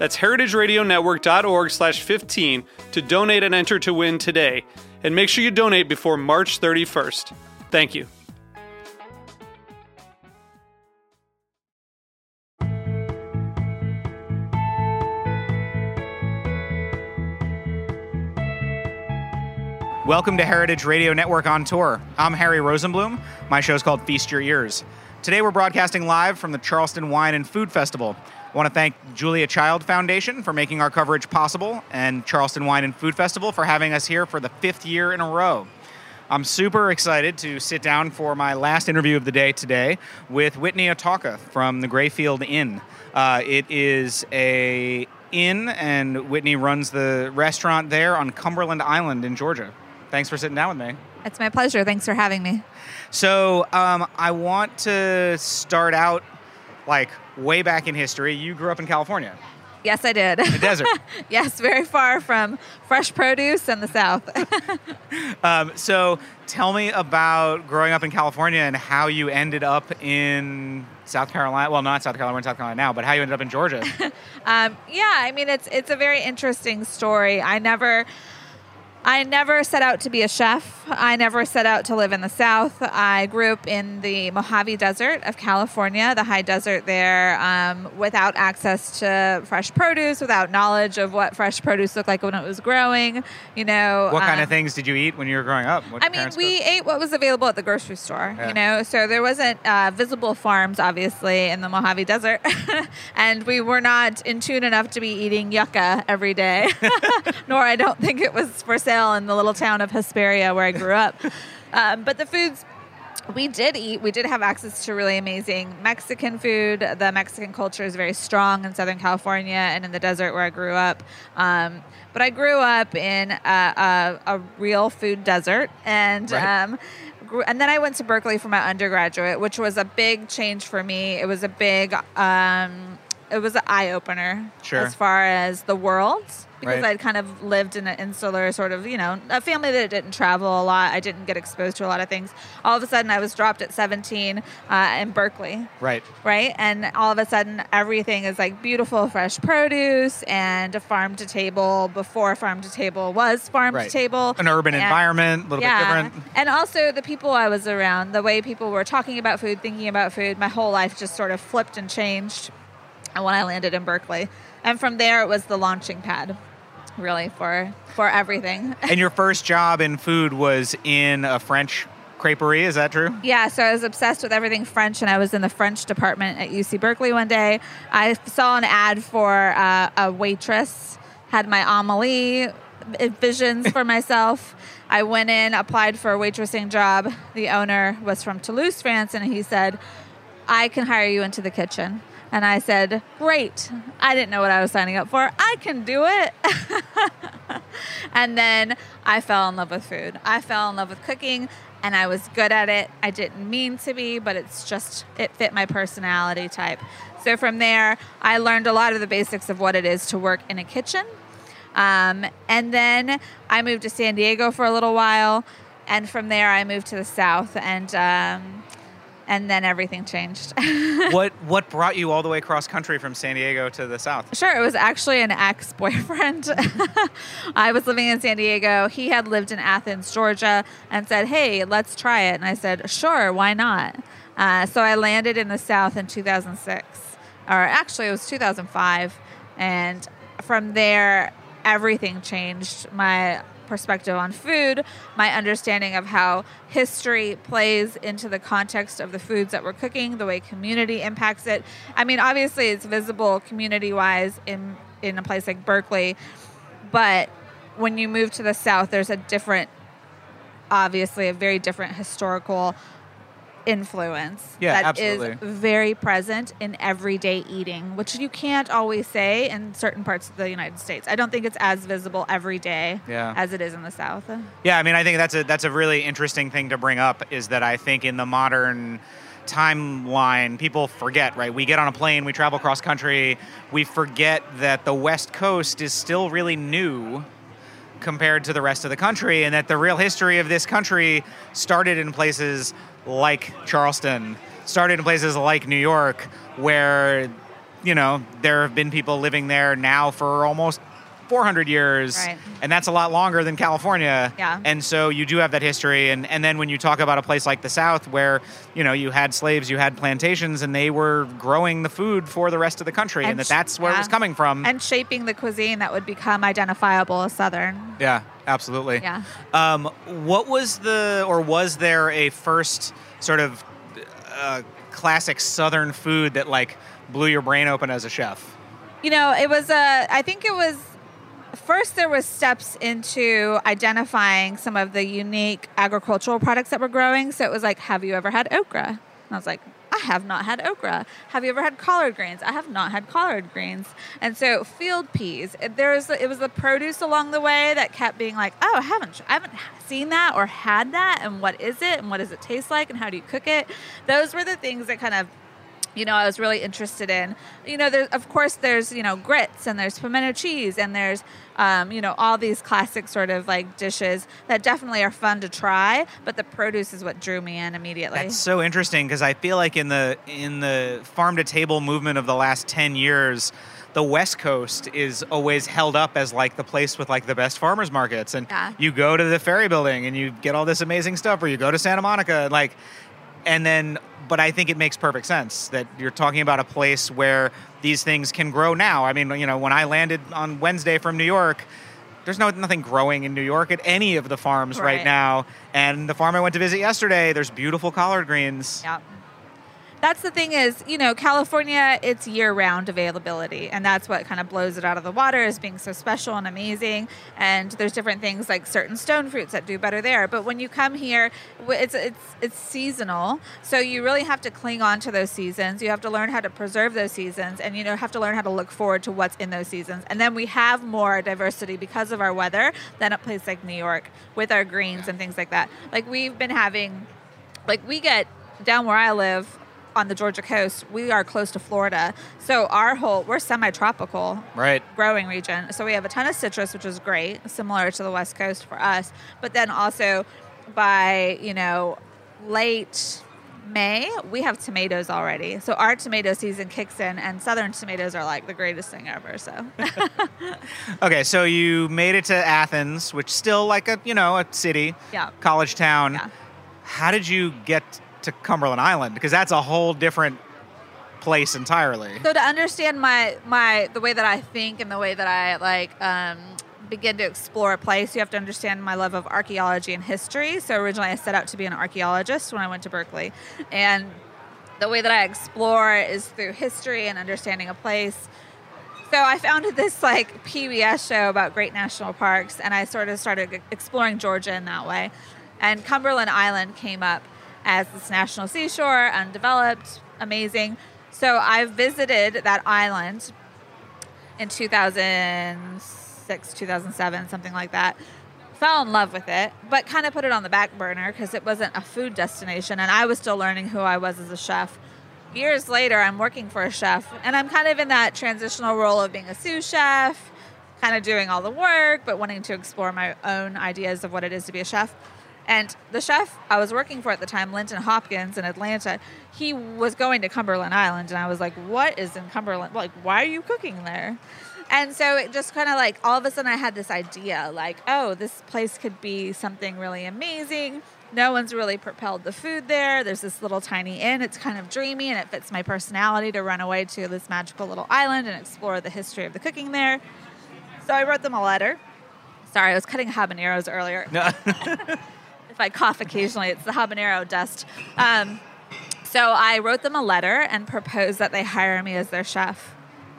That's heritageradionetwork.org slash 15 to donate and enter to win today. And make sure you donate before March 31st. Thank you. Welcome to Heritage Radio Network on Tour. I'm Harry Rosenblum. My show is called Feast Your Ears. Today we're broadcasting live from the Charleston Wine and Food Festival. I want to thank Julia Child Foundation for making our coverage possible and Charleston Wine and Food Festival for having us here for the fifth year in a row. I'm super excited to sit down for my last interview of the day today with Whitney Otawka from the Greyfield Inn. Uh, it is a inn, and Whitney runs the restaurant there on Cumberland Island in Georgia. Thanks for sitting down with me. It's my pleasure. Thanks for having me. So, um, I want to start out like way back in history. You grew up in California, Yes, I did. the desert. yes, very far from fresh produce and the South. um, so, tell me about growing up in California and how you ended up in South Carolina. Well, not South Carolina, we're in South Carolina now, but how you ended up in Georgia. um, yeah, I mean, it's it's a very interesting story. I never. I never set out to be a chef. I never set out to live in the South. I grew up in the Mojave Desert of California, the high desert there, um, without access to fresh produce, without knowledge of what fresh produce looked like when it was growing. You know, what kind um, of things did you eat when you were growing up? What I mean, we ate what was available at the grocery store, Yeah. you know, so there wasn't uh, visible farms, obviously, in the Mojave Desert. and we were not in tune enough to be eating yucca every day, nor I don't think it was for sale in the little town of Hesperia where I grew up. um, but the foods we did eat. We did have access to really amazing Mexican food. The Mexican culture is very strong in Southern California and in the desert where I grew up. Um, but I grew up in a, a, a real food desert, and Right. um, and then I went to Berkeley for my undergraduate, which was a big change for me. It was a big, um, it was an eye opener Sure. as far as the world. Because Right. I'd kind of lived in an insular sort of, you know, a family that didn't travel a lot. I didn't get exposed to a lot of things. All of a sudden, I was dropped at 17 uh, in Berkeley, Right. right? And all of a sudden, everything is like beautiful, fresh produce and a farm to table before farm to table was farm Right. to table. An urban And- environment, a little bit different. and also the people I was around, the way people were talking about food, thinking about food, my whole life just sort of flipped and changed when I landed in Berkeley. And from there, it was the launching pad, really, for for everything. and your first job in food was in a French creperie, is that true? Yeah, so I was obsessed with everything French, and I was in the French department at UC Berkeley one day. I saw an ad for uh, a waitress, had my Amelie visions for myself. I went in, applied for a waitressing job. The owner was from Toulouse, France, and he said, I can hire you into the kitchen. And I said, Great. I didn't know what I was signing up for. I can do it. and then I fell in love with food. I fell in love with cooking and I was good at it. I didn't mean to be, but it's just, it fit my personality type. So from there, I learned a lot of the basics of what it is to work in a kitchen. Um, and then I moved to San Diego for a little while. And from there, I moved to the South. And, um, and then everything changed. what What brought you all the way across country from San Diego to the south? Sure, it was actually an ex boyfriend. I was living in San Diego. He had lived in Athens, Georgia, and said, Hey, let's try it. And I said, Sure, why not? Uh, so I landed in the South in 2006, or actually, it was 2005. And from there, everything changed. My perspective on food, my understanding of how history plays into the context of the foods that we're cooking, the way community impacts it. I mean, obviously, it's visible community wise in, in a place like Berkeley, but when you move to the South, there's a different, obviously, a very different historical influence Yeah, that is absolutely. very present in everyday eating, which you can't always say in certain parts of the United States. I don't think it's as visible every day Yeah. as it is in the South. Yeah, I mean, I think that's a that's a really interesting thing to bring up. Is that I think in the modern timeline, people forget. Right, we get on a plane, we travel cross country, we forget that the West Coast is still really new compared to the rest of the country, and that the real history of this country started in places like Charleston, started in places like New York, where you know there have been people living there now for almost 400 years, Right. and that's a lot longer than California. Yeah. And so you do have that history, and and then when you talk about a place like the South, where you know you had slaves, you had plantations, and they were growing the food for the rest of the country, and, And that that's where it was coming from. And shaping the cuisine that would become identifiable as Southern. yeah, absolutely. Yeah. Um, what was the, or was there a first sort of uh, classic Southern food that like blew your brain open as a chef? You know, it was a. I think it was. First, there was steps into identifying some of the unique agricultural products that were growing. So it was like, have you ever had okra? And I was like, I have not had okra. Have you ever had collard greens? I have not had collard greens. And so field peas. There was it was the produce along the way that kept being like, oh, I haven't I haven't seen that or had that, and what is it, and what does it taste like, and how do you cook it? Those were the things that kind of you know, I was really interested in. You know, there's of course there's you know grits and there's pimento cheese and there's um, you know all these classic sort of like dishes that definitely are fun to try. But the produce is what drew me in immediately. That's so interesting because I feel like in the in the farm to table movement of the last ten years, the West Coast is always held up as like the place with like the best farmers markets, and Yeah. you go to the Ferry Building and you get all this amazing stuff, or you go to Santa Monica, and like, and then. But I think it makes perfect sense that you're talking about a place where these things can grow now. I mean, you know, when I landed on Wednesday from New York, there's no nothing growing in New York at any of the farms right, Right. now. And the farm I went to visit yesterday, there's beautiful collard greens. Yeah. That's the thing is, you know, California, it's year round availability. And that's what kind of blows it out of the water is being so special and amazing. And there's different things like certain stone fruits that do better there. But when you come here, it's, it's, it's seasonal. So you really have to cling on to those seasons. You have to learn how to preserve those seasons and, you know, have to learn how to look forward to what's in those seasons. And then we have more diversity because of our weather than a place like New York with our greens and things like that. Like we've been having like we get down where I live on the Georgia coast, we are close to Florida. So our whole we're semi-tropical Right. growing region. So we have a ton of citrus, which is great, similar to the West Coast for us. But then also by, you know, late May, we have tomatoes already. So our tomato season kicks in and southern tomatoes are like the greatest thing ever. So Okay, so you made it to Athens, which still like a you know a city, Yeah. college town. Yeah. How did you get to Cumberland Island? Because that's a whole different place entirely. So to understand my my the way that I think and the way that I like um, begin to explore a place, you have to understand my love of archaeology and history. So originally, I set out to be an archaeologist when I went to Berkeley, and the way that I explore is through history and understanding a place. So I found this like PBS show about great national parks, and I sort of started exploring Georgia in that way. And Cumberland Island came up as this national seashore, undeveloped, amazing. So I visited that island in 2006, 2007, something like that. Fell in love with it, but kind of put it on the back burner because it wasn't a food destination, and I was still learning who I was as a chef. Years later, I'm working for a chef, and I'm kind of in that transitional role of being a sous chef, kind of doing all the work, but wanting to explore my own ideas of what it is to be a chef. And the chef I was working for at the time, Linton Hopkins in Atlanta, he was going to Cumberland Island, and I was like, "What is in Cumberland? Like, why are you cooking there?" And so it just kind of like all of a sudden I had this idea, like, "Oh, this place could be something really amazing." No one's really propelled the food there. There's this little tiny inn. It's kind of dreamy, and it fits my personality to run away to this magical little island and explore the history of the cooking there. So I wrote them a letter Sorry, I was cutting habaneros earlier. No. I cough occasionally, it's the habanero dust. Um, so I wrote them a letter and proposed that they hire me as their chef.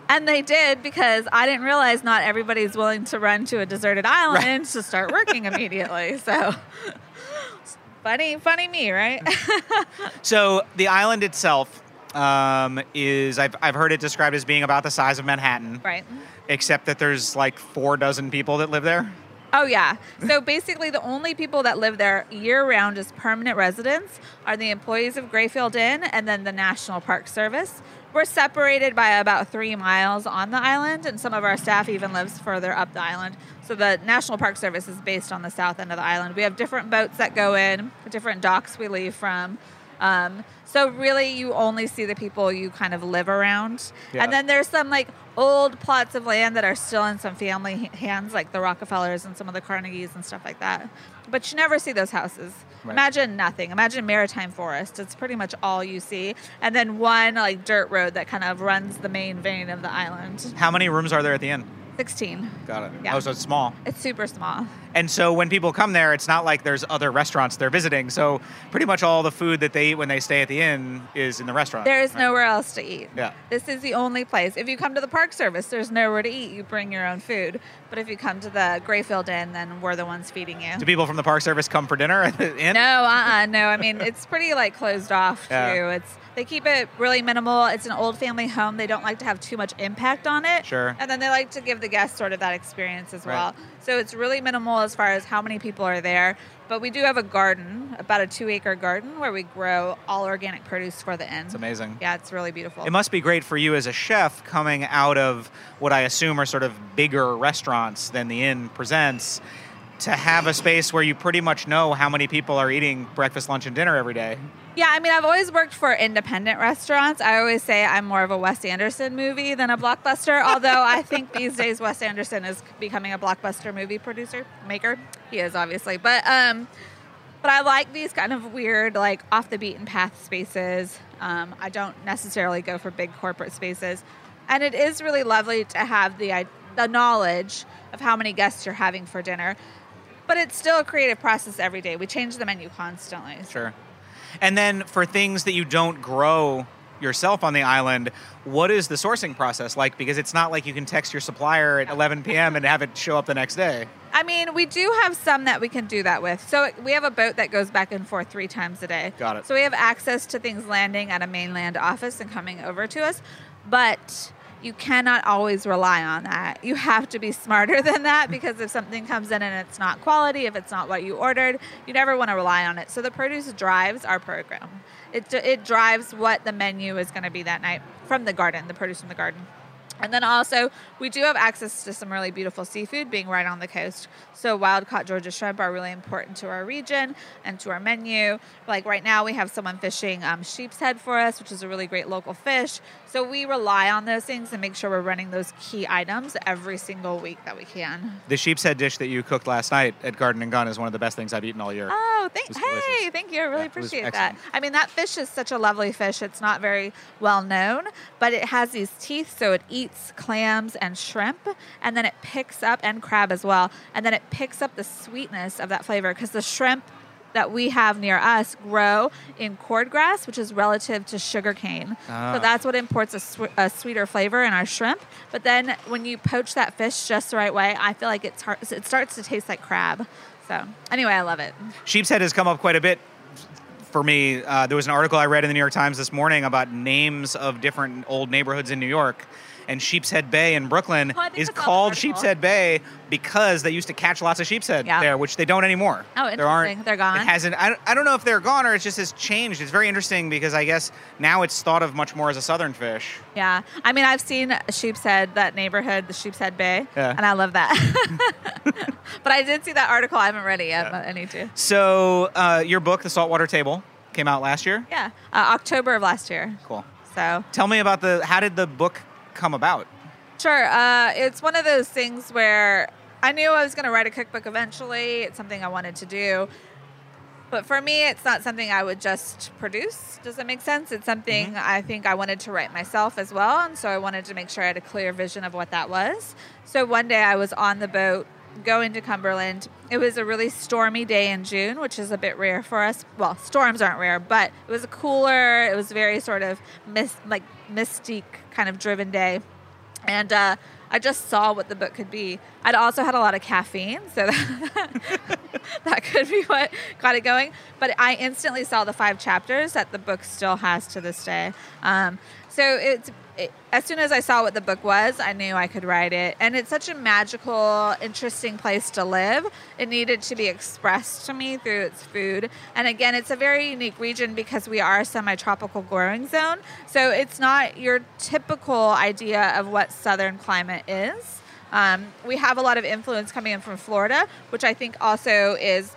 And they did because I didn't realize not everybody's willing to run to a deserted island Right. to start working immediately. So funny, funny me, right? so the island itself um, is I've, I've heard it described as being about the size of Manhattan, right. except that there's like four dozen people that live there. Oh yeah. So basically, the only people that live there year round as permanent residents are the employees of Greyfield Inn and then the National Park Service. We're separated by about three miles on the island, and some of our staff even lives further up the island. So the National Park Service is based on the south end of the island. We have different boats that go in, different docks we leave from. Um, so really, you only see the people you kind of live around, Yeah. and then there's some like old plots of land that are still in some family hands, like the Rockefellers and some of the Carnegies and stuff like that. But you never see those houses. Right. Imagine nothing. Imagine maritime forest. It's pretty much all you see, and then one like dirt road that kind of runs the main vein of the island. How many rooms are there at the inn? Sixteen. Got it. Yeah. Oh, so it's small. It's super small. And so when people come there, it's not like there's other restaurants they're visiting. So pretty much all the food that they eat when they stay at the inn is in the restaurant. There is right? nowhere else to eat. Yeah. This is the only place. If you come to the Park Service, there's nowhere to eat. You bring your own food. But if you come to the Greyfield Inn, then we're the ones feeding you. Do people from the Park Service come for dinner at the inn? No, uh-uh, no. I mean, it's pretty like closed off too. Yeah. It's they keep it really minimal. It's an old family home. They don't like to have too much impact on it. Sure. And then they like to give the guests sort of that experience as Right. well. So it's really minimal as far as how many people are there. But we do have a garden, about a two acre garden, where we grow all organic produce for the inn. It's amazing. Yeah, it's really beautiful. It must be great for you as a chef coming out of what I assume are sort of bigger restaurants than the inn presents to have a space where you pretty much know how many people are eating breakfast, lunch, and dinner every day. Yeah, I mean, I've always worked for independent restaurants. I always say I'm more of a Wes Anderson movie than a blockbuster, although I think these days Wes Anderson is becoming a blockbuster movie producer, maker. He is, obviously. But, um, but I like these kind of weird, like off the beaten path spaces. Um, I don't necessarily go for big corporate spaces. And it is really lovely to have the, the knowledge of how many guests you're having for dinner. But it's still a creative process every day. We change the menu constantly. so- Sure. And then for things that you don't grow yourself on the island, what is the sourcing process like? Because it's not like you can text your supplier at 11 p.m. and have it show up the next day. I mean, we do have some that we can do that with. So we have a boat that goes back and forth three times a day. Got it. So we have access to things landing at a mainland office and coming over to us, but you cannot always rely on that. You have to be smarter than that because if something comes in and it's not quality, if it's not what you ordered, you never want to rely on it. So the produce drives our program. It, it drives what the menu is going to be that night from the garden, the produce from the garden. And then also, we do have access to some really beautiful seafood being right on the coast. So, wild caught Georgia shrimp are really important to our region and to our menu. Like right now, we have someone fishing um, sheep's head for us, which is a really great local fish. So, we rely on those things and make sure we're running those key items every single week that we can. The sheep's head dish that you cooked last night at Garden and Gun is one of the best things I've eaten all year. Oh, thank, hey, delicious. thank you. I really Yeah, appreciate that. I mean, that fish is such a lovely fish. It's not very well known, but it has these teeth, so it eats clams and shrimp, and then it picks up, and crab as well, and then it picks up the sweetness of that flavor because the shrimp that we have near us grow in cordgrass, which is relative to sugarcane. Ah. So that's what imports a, swe- a sweeter flavor in our shrimp. But then when you poach that fish just the right way, I feel like it's hard, it starts to taste like crab. So anyway, I love it. Sheep's head has come up quite a bit for me. Uh, there was an article I read in the New York Times this morning about names of different old neighborhoods in New York. And Sheepshead Bay in Brooklyn Oh, is I saw the called. Sheepshead Bay because they used to catch lots of sheepshead Yeah. there, which they don't anymore. Oh, There aren't- interesting. They're gone? It hasn't. I, don't- I don't know if they're gone or it's just has changed. It's very interesting because I guess now it's thought of much more as a southern fish. Yeah, I mean, I've seen Sheepshead, that neighborhood, the Sheepshead Bay, Yeah. and I love that. but I did see that article. I haven't read it yet, Yeah. but I need to. So uh, your book, The Saltwater Table, came out last year. Yeah, uh, October of last year. Cool. So Tell me about the. How did the book come about? Sure. Uh, it's one of those things where I knew I was going to write a cookbook eventually. It's something I wanted to do. But for me, it's not something I would just produce. Does that make sense? It's something I think I wanted to write myself as well. And so I wanted to make sure I had a clear vision of what that was. So one day I was on the boat going to Cumberland. It was a really stormy day in June, which is a bit rare for us. Well, storms aren't rare, but it was cooler. It was very sort of mist, like mystique kind of driven day, and uh, I just saw what the book could be. I'd also had a lot of caffeine, so that, that could be what got it going. But I instantly saw the five chapters that the book still has to this day. Um, so it's it, as soon as I saw what the book was, I knew I could write it. And it's such a magical, interesting place to live. It needed to be expressed to me through its food. And again, it's a very unique region because we are a semi tropical growing zone. So it's not your typical idea of what southern climate is. Um, we have a lot of influence coming in from Florida, which I think also is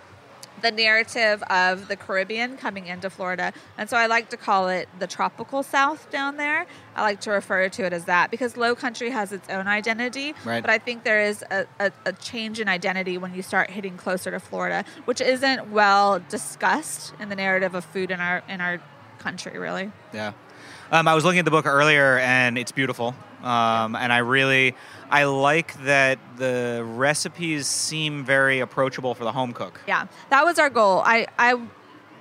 the narrative of the Caribbean coming into Florida. And so I like to call it the tropical South down there. I like to refer to it as that because low country has its own identity. Right. But I think there is a, a, a change in identity when you start hitting closer to Florida, which isn't well discussed in the narrative of food in our in our country, really. Yeah. Um, I was looking at the book earlier, and it's beautiful. Um, and I really, I like that the recipes seem very approachable for the home cook. Yeah, that was our goal. I, I,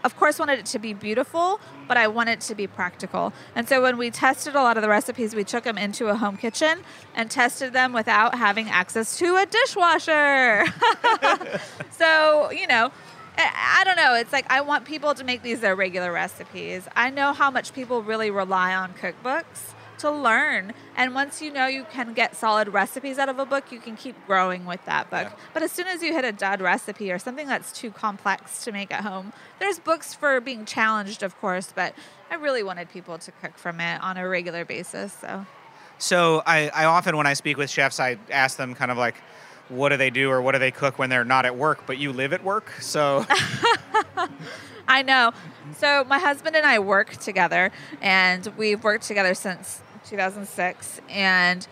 of course, wanted it to be beautiful, but I wanted it to be practical. And so when we tested a lot of the recipes, we took them into a home kitchen and tested them without having access to a dishwasher. so you know. I I don't know. It's like I want people to make these their regular recipes. I know how much people really rely on cookbooks to learn. And once you know you can get solid recipes out of a book, you can keep growing with that book. Yeah. But as soon as you hit a dud recipe or something that's too complex to make at home, there's books for being challenged, of course, but I really wanted people to cook from it on a regular basis. So, So I, I often, when I speak with chefs, I ask them kind of like, what do they do or what do they cook when they're not at work? But you live at work, so I know. So my husband and I work together, and we've worked together since 2006, and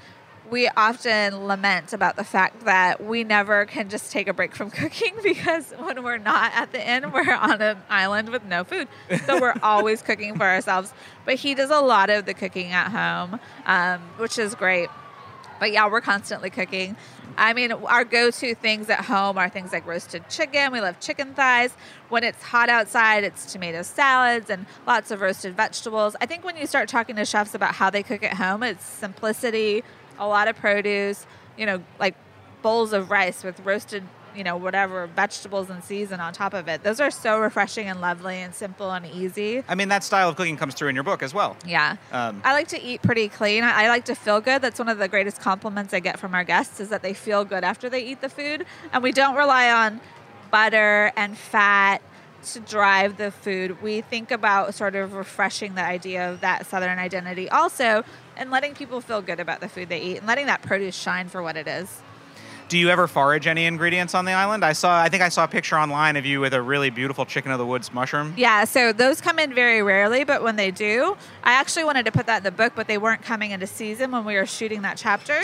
we often lament about the fact that we never can just take a break from cooking because when we're not at the inn, we're on an island with no food. So we're always cooking for ourselves. But he does a lot of the cooking at home, um, which is great. But yeah, we're constantly cooking. I mean, our go to things at home are things like roasted chicken. We love chicken thighs. When it's hot outside, it's tomato salads and lots of roasted vegetables. I think when you start talking to chefs about how they cook at home, it's simplicity, a lot of produce, you know, like bowls of rice with roasted, you know, whatever vegetables and season on top of it. Those are so refreshing and lovely and simple and easy. I mean that style of cooking comes through in your book as well. Yeah. Um, I like to eat pretty clean. I I like to feel good. That's one of the greatest compliments I get from our guests is that they feel good after they eat the food. And we don't rely on butter and fat to drive the food. We think about sort of refreshing the idea of that southern identity also and letting people feel good about the food they eat and letting that produce shine for what it is. Do you ever forage any ingredients on the island? I saw, I think I saw a picture online of you with a really beautiful chicken of the woods mushroom. Yeah, so those come in very rarely, but when they do, I actually wanted to put that in the book, but they weren't coming into season when we were shooting that chapter.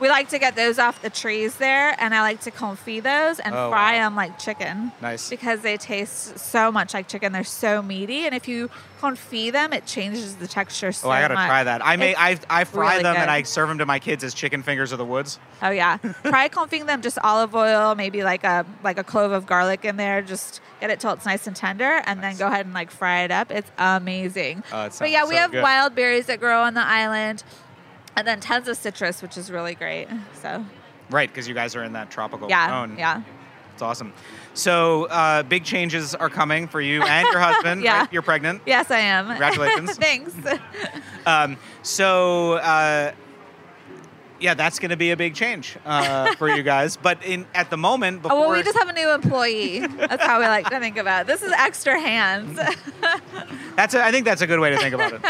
We like to get those off the trees there, and I like to confit those and Oh, fry wow. them like chicken. Nice. Because they taste so much like chicken. They're so meaty, and if you confit them, it changes the texture so Oh, I gotta much. try that. I may, I, I fry really them good. and I serve them to my kids as chicken fingers of the woods. Oh yeah, try confing them. Just olive oil, maybe like a like a clove of garlic in there. Just get it till it's nice and tender, and then go ahead and like fry it up. It's amazing. Oh, it but yeah, we have good. wild berries that grow on the island, and then tons of citrus, which is really great. So Right, because you guys are in that tropical yeah, zone. yeah. It's awesome. So uh, big changes are coming for you and your husband. Yeah. right? You're pregnant. Yes, I am. Congratulations. Thanks. Um, so uh, yeah, that's going to be a big change uh, for you guys. But in at the moment, before Oh, well, we just have a new employee. That's how we like to think about it. This is extra hands. That's a, I think that's a good way to think about it.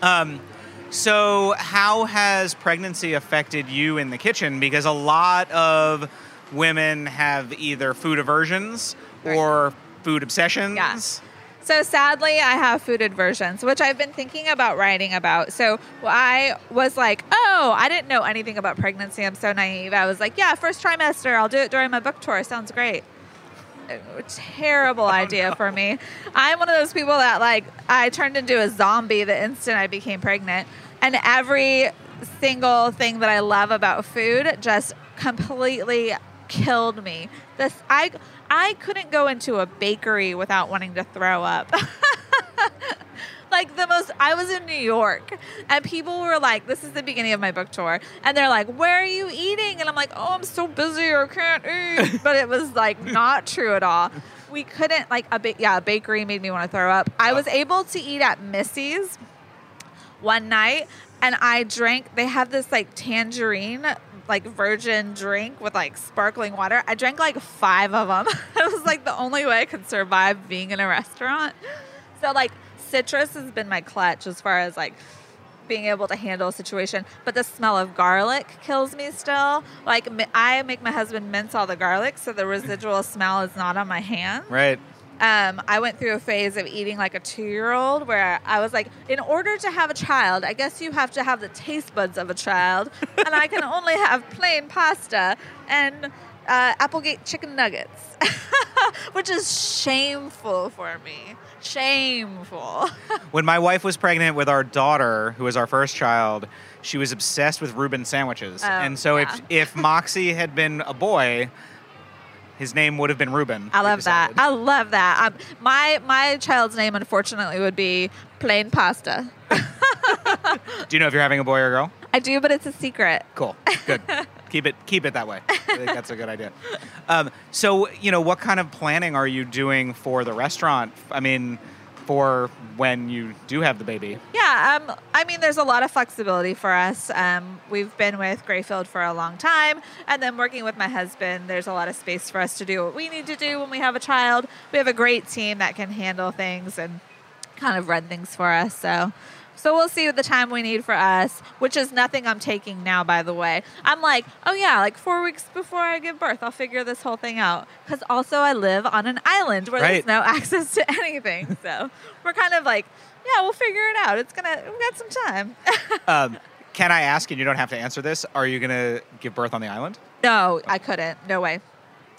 Um, so, how has pregnancy affected you in the kitchen? Because a lot of women have either food aversions or food obsessions. Yeah. So sadly, I have food aversions, which I've been thinking about writing about. So I was like, oh, I didn't know anything about pregnancy. I'm so naive. I was like, yeah, first trimester, I'll do it during my book tour. Sounds great. A terrible idea for me. I'm one of those people that like I turned into a zombie the instant I became pregnant, and every single thing that I love about food just completely killed me. This I I couldn't go into a bakery without wanting to throw up. like the most I was in New York and people were like this is the beginning of my book tour and they're like where are you eating? And I'm like oh I'm so busy I can't eat. But it was like not true at all. We couldn't like a ba- yeah a bakery made me want to throw up. I was able to eat at Missy's one night and I drank they have this like tangerine like virgin drink with like sparkling water. I drank like 5 of them it was like the only way I could survive being in a restaurant. So like citrus has been my clutch as far as like being able to handle a situation. But the smell of garlic kills me still. Like I make my husband mince all the garlic, so the residual smell is not on my hand. Right. Um, I went through a phase of eating like a two-year-old, where I was like, in order to have a child, I guess you have to have the taste buds of a child, and I can only have plain pasta and uh, Applegate chicken nuggets, which is shameful for me. Shameful. When my wife was pregnant with our daughter, who was our first child, she was obsessed with Reuben sandwiches. Oh, and so yeah. if if Moxie had been a boy, his name would have been Reuben. I love that. I love that. Um, my my child's name, unfortunately, would be plain pasta. Do you know if you're having a boy or a girl? I do, but it's a secret. Cool. Good. keep it keep it that way. I think that's a good idea. Um, so, you know, what kind of planning are you doing for the restaurant? I mean, for when you do have the baby. Yeah, um, I mean, there's a lot of flexibility for us. Um, we've been with Greyfield for a long time, and then working with my husband, there's a lot of space for us to do what we need to do when we have a child. We have a great team that can handle things and kind of run things for us. So, so we'll see what the time we need for us, which is nothing I'm taking now, by the way. I'm like, oh yeah, like four weeks before I give birth, I'll figure this whole thing out. Because also I live on an island where Right. there's no access to anything. So we're kind of like, yeah, we'll figure it out. It's gonna, we've got some time. Um, can I ask, and you don't have to answer this, are you going to give birth on the island? no, I couldn't. No way.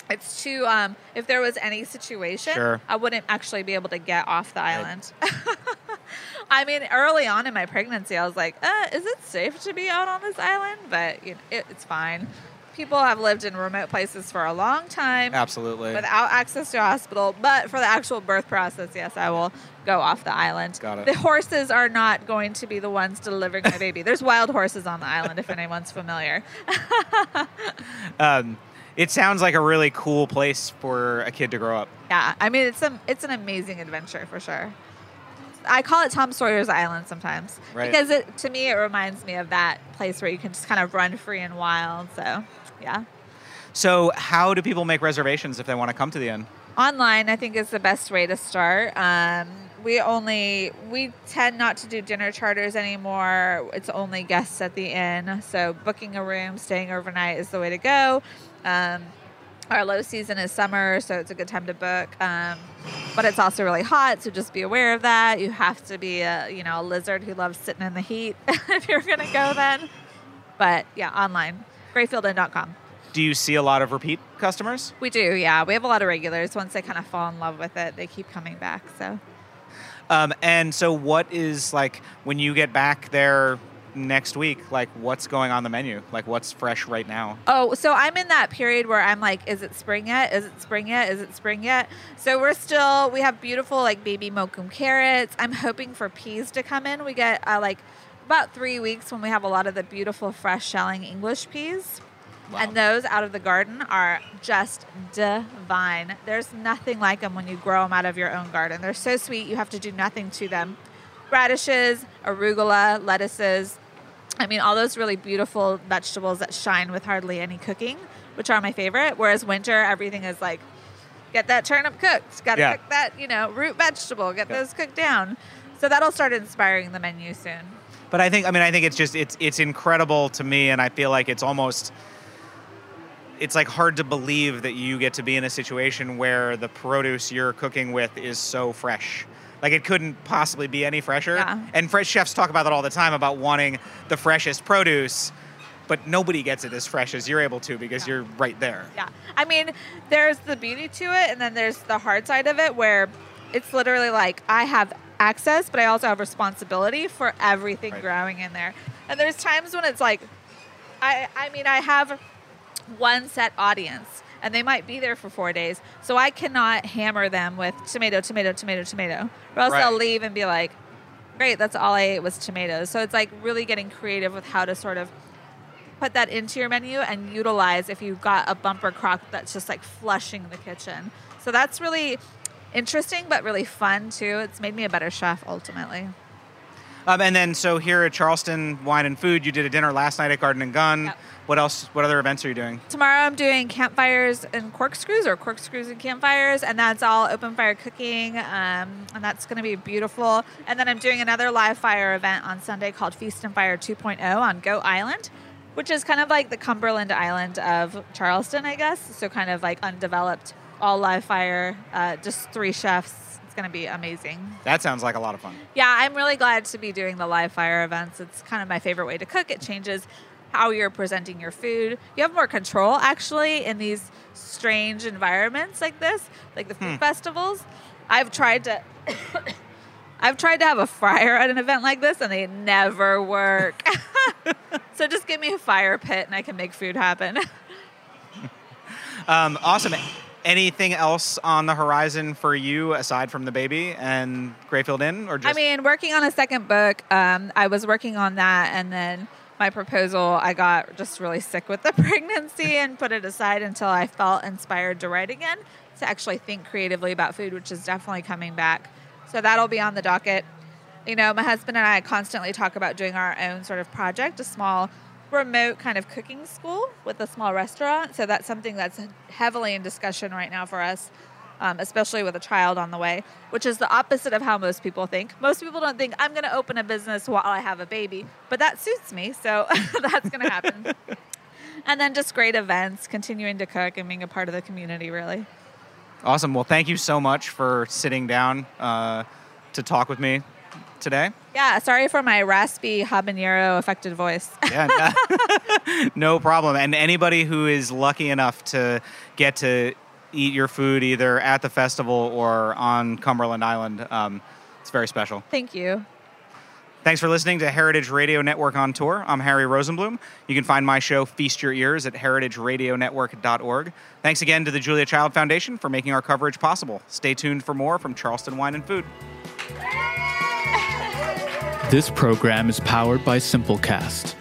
It's too. Um, if there was any situation, Sure. I wouldn't actually be able to get off the island. I mean, early on in my pregnancy, I was like, uh, "Is it safe to be out on this island?" But you know, it, it's fine. People have lived in remote places for a long time Absolutely. without access to a hospital. But for the actual birth process, yes, I will go off the island. Got it. The horses are not going to be the ones delivering my baby. There's wild horses on the island, if anyone's familiar. Um, it sounds like a really cool place for a kid to grow up. Yeah, I mean it's a it's an amazing adventure for sure. I call it Tom Sawyer's Island sometimes Right. because it to me it reminds me of that place where you can just kind of run free and wild. So yeah, So, how do people make reservations if they want to come to the inn? online I think is the best way to start. Um, we only we tend not to do dinner charters anymore. It's only guests at the inn. So booking a room, staying overnight is the way to go. Um, our low season is summer, so it's a good time to book. Um, but it's also really hot, so just be aware of that. You have to be a you know a lizard who loves sitting in the heat if you're gonna go then. But yeah, online, greyfieldinn.com. Do you see a lot of repeat customers? We do, yeah. We have a lot of regulars. Once they kind of fall in love with it, they keep coming back. So Um, and so, what is like when you get back there next week? Like, what's going on the menu? Like, what's fresh right now? Oh, so I'm in that period where I'm like, is it spring yet? Is it spring yet? Is it spring yet? So we're still, we have beautiful like baby mokum carrots. I'm hoping for peas to come in. We get uh, like about three weeks when we have a lot of the beautiful fresh shelling English peas. Wow. And those out of the garden are just divine. There's nothing like them when you grow them out of your own garden. They're so sweet, you have to do nothing to them. Radishes, arugula, lettuces, I mean, all those really beautiful vegetables that shine with hardly any cooking, which are my favorite. Whereas winter, everything is like, get that turnip cooked, got to Yeah. cook that, you know, root vegetable, get Yeah. those cooked down. So that'll start inspiring the menu soon. But I think, I mean, I think it's just it's it's incredible to me, and I feel like it's almost it's like hard to believe that you get to be in a situation where the produce you're cooking with is so fresh. Like it couldn't possibly be any fresher. Yeah. And fresh chefs talk about that all the time about wanting the freshest produce, but nobody gets it as fresh as you're able to because Yeah. you're right there. Yeah. I mean, there's the beauty to it, and then there's the hard side of it where it's literally like I have access, but I also have responsibility for everything Right. growing in there. And there's times when it's like, I, I mean, I have one set audience and they might be there for four days. So I cannot hammer them with tomato, tomato, tomato, tomato, or else Right. they'll leave and be like, great, that's all I ate was tomatoes. So it's like really getting creative with how to sort of put that into your menu and utilize if you've got a bumper crock that's just like flushing the kitchen. So that's really interesting, but really fun too. It's made me a better chef ultimately. Um, and then, so here at Charleston Wine and Food, you did a dinner last night at Garden and Gun. Yep. What else? What other events are you doing? Tomorrow I'm doing campfires and corkscrews or corkscrews and campfires, and that's all open fire cooking, um, and that's going to be beautiful. And then I'm doing another live fire event on Sunday called Feast and Fire 2.0 on Goat Island, which is kind of like the Cumberland Island of Charleston, I guess. So kind of like undeveloped, all live fire, uh, just three chefs. It's going to be amazing. That sounds like a lot of fun. Yeah, I'm really glad to be doing the live fire events. It's kind of my favorite way to cook. It changes how you're presenting your food. You have more control actually in these strange environments like this, like the food festivals. I've tried to I've tried to have a fryer at an event like this and they never work. so just give me a fire pit and I can make food happen. Um, awesome. Anything else on the horizon for you aside from the baby and Greyfield Inn, or just I mean, working on a second book, um, I was working on that, and then my proposal, I got just really sick with the pregnancy and put it aside until I felt inspired to write again, to actually think creatively about food, which is definitely coming back. So that'll be on the docket. You know, my husband and I constantly talk about doing our own sort of project, a small remote kind of cooking school with a small restaurant. So that's something that's heavily in discussion right now for us um, especially with a child on the way, which is the opposite of how most people think. Most people don't think I'm going to open a business while I have a baby, but that suits me, so that's going to happen. and then just great events, continuing to cook and being a part of the community, really. awesome. Well, thank you so much for sitting down uh, to talk with me today. Yeah, sorry for my raspy habanero affected voice. Yeah, no, no problem. And anybody who is lucky enough to get to eat your food either at the festival or on Cumberland Island, um, it's very special. Thank you. Thanks for listening to Heritage Radio Network on Tour. I'm Harry Rosenblum. You can find my show, Feast Your Ears, at heritageradionetwork.org. Thanks again to the Julia Child Foundation for making our coverage possible. Stay tuned for more from Charleston Wine and Food. This program is powered by Simplecast.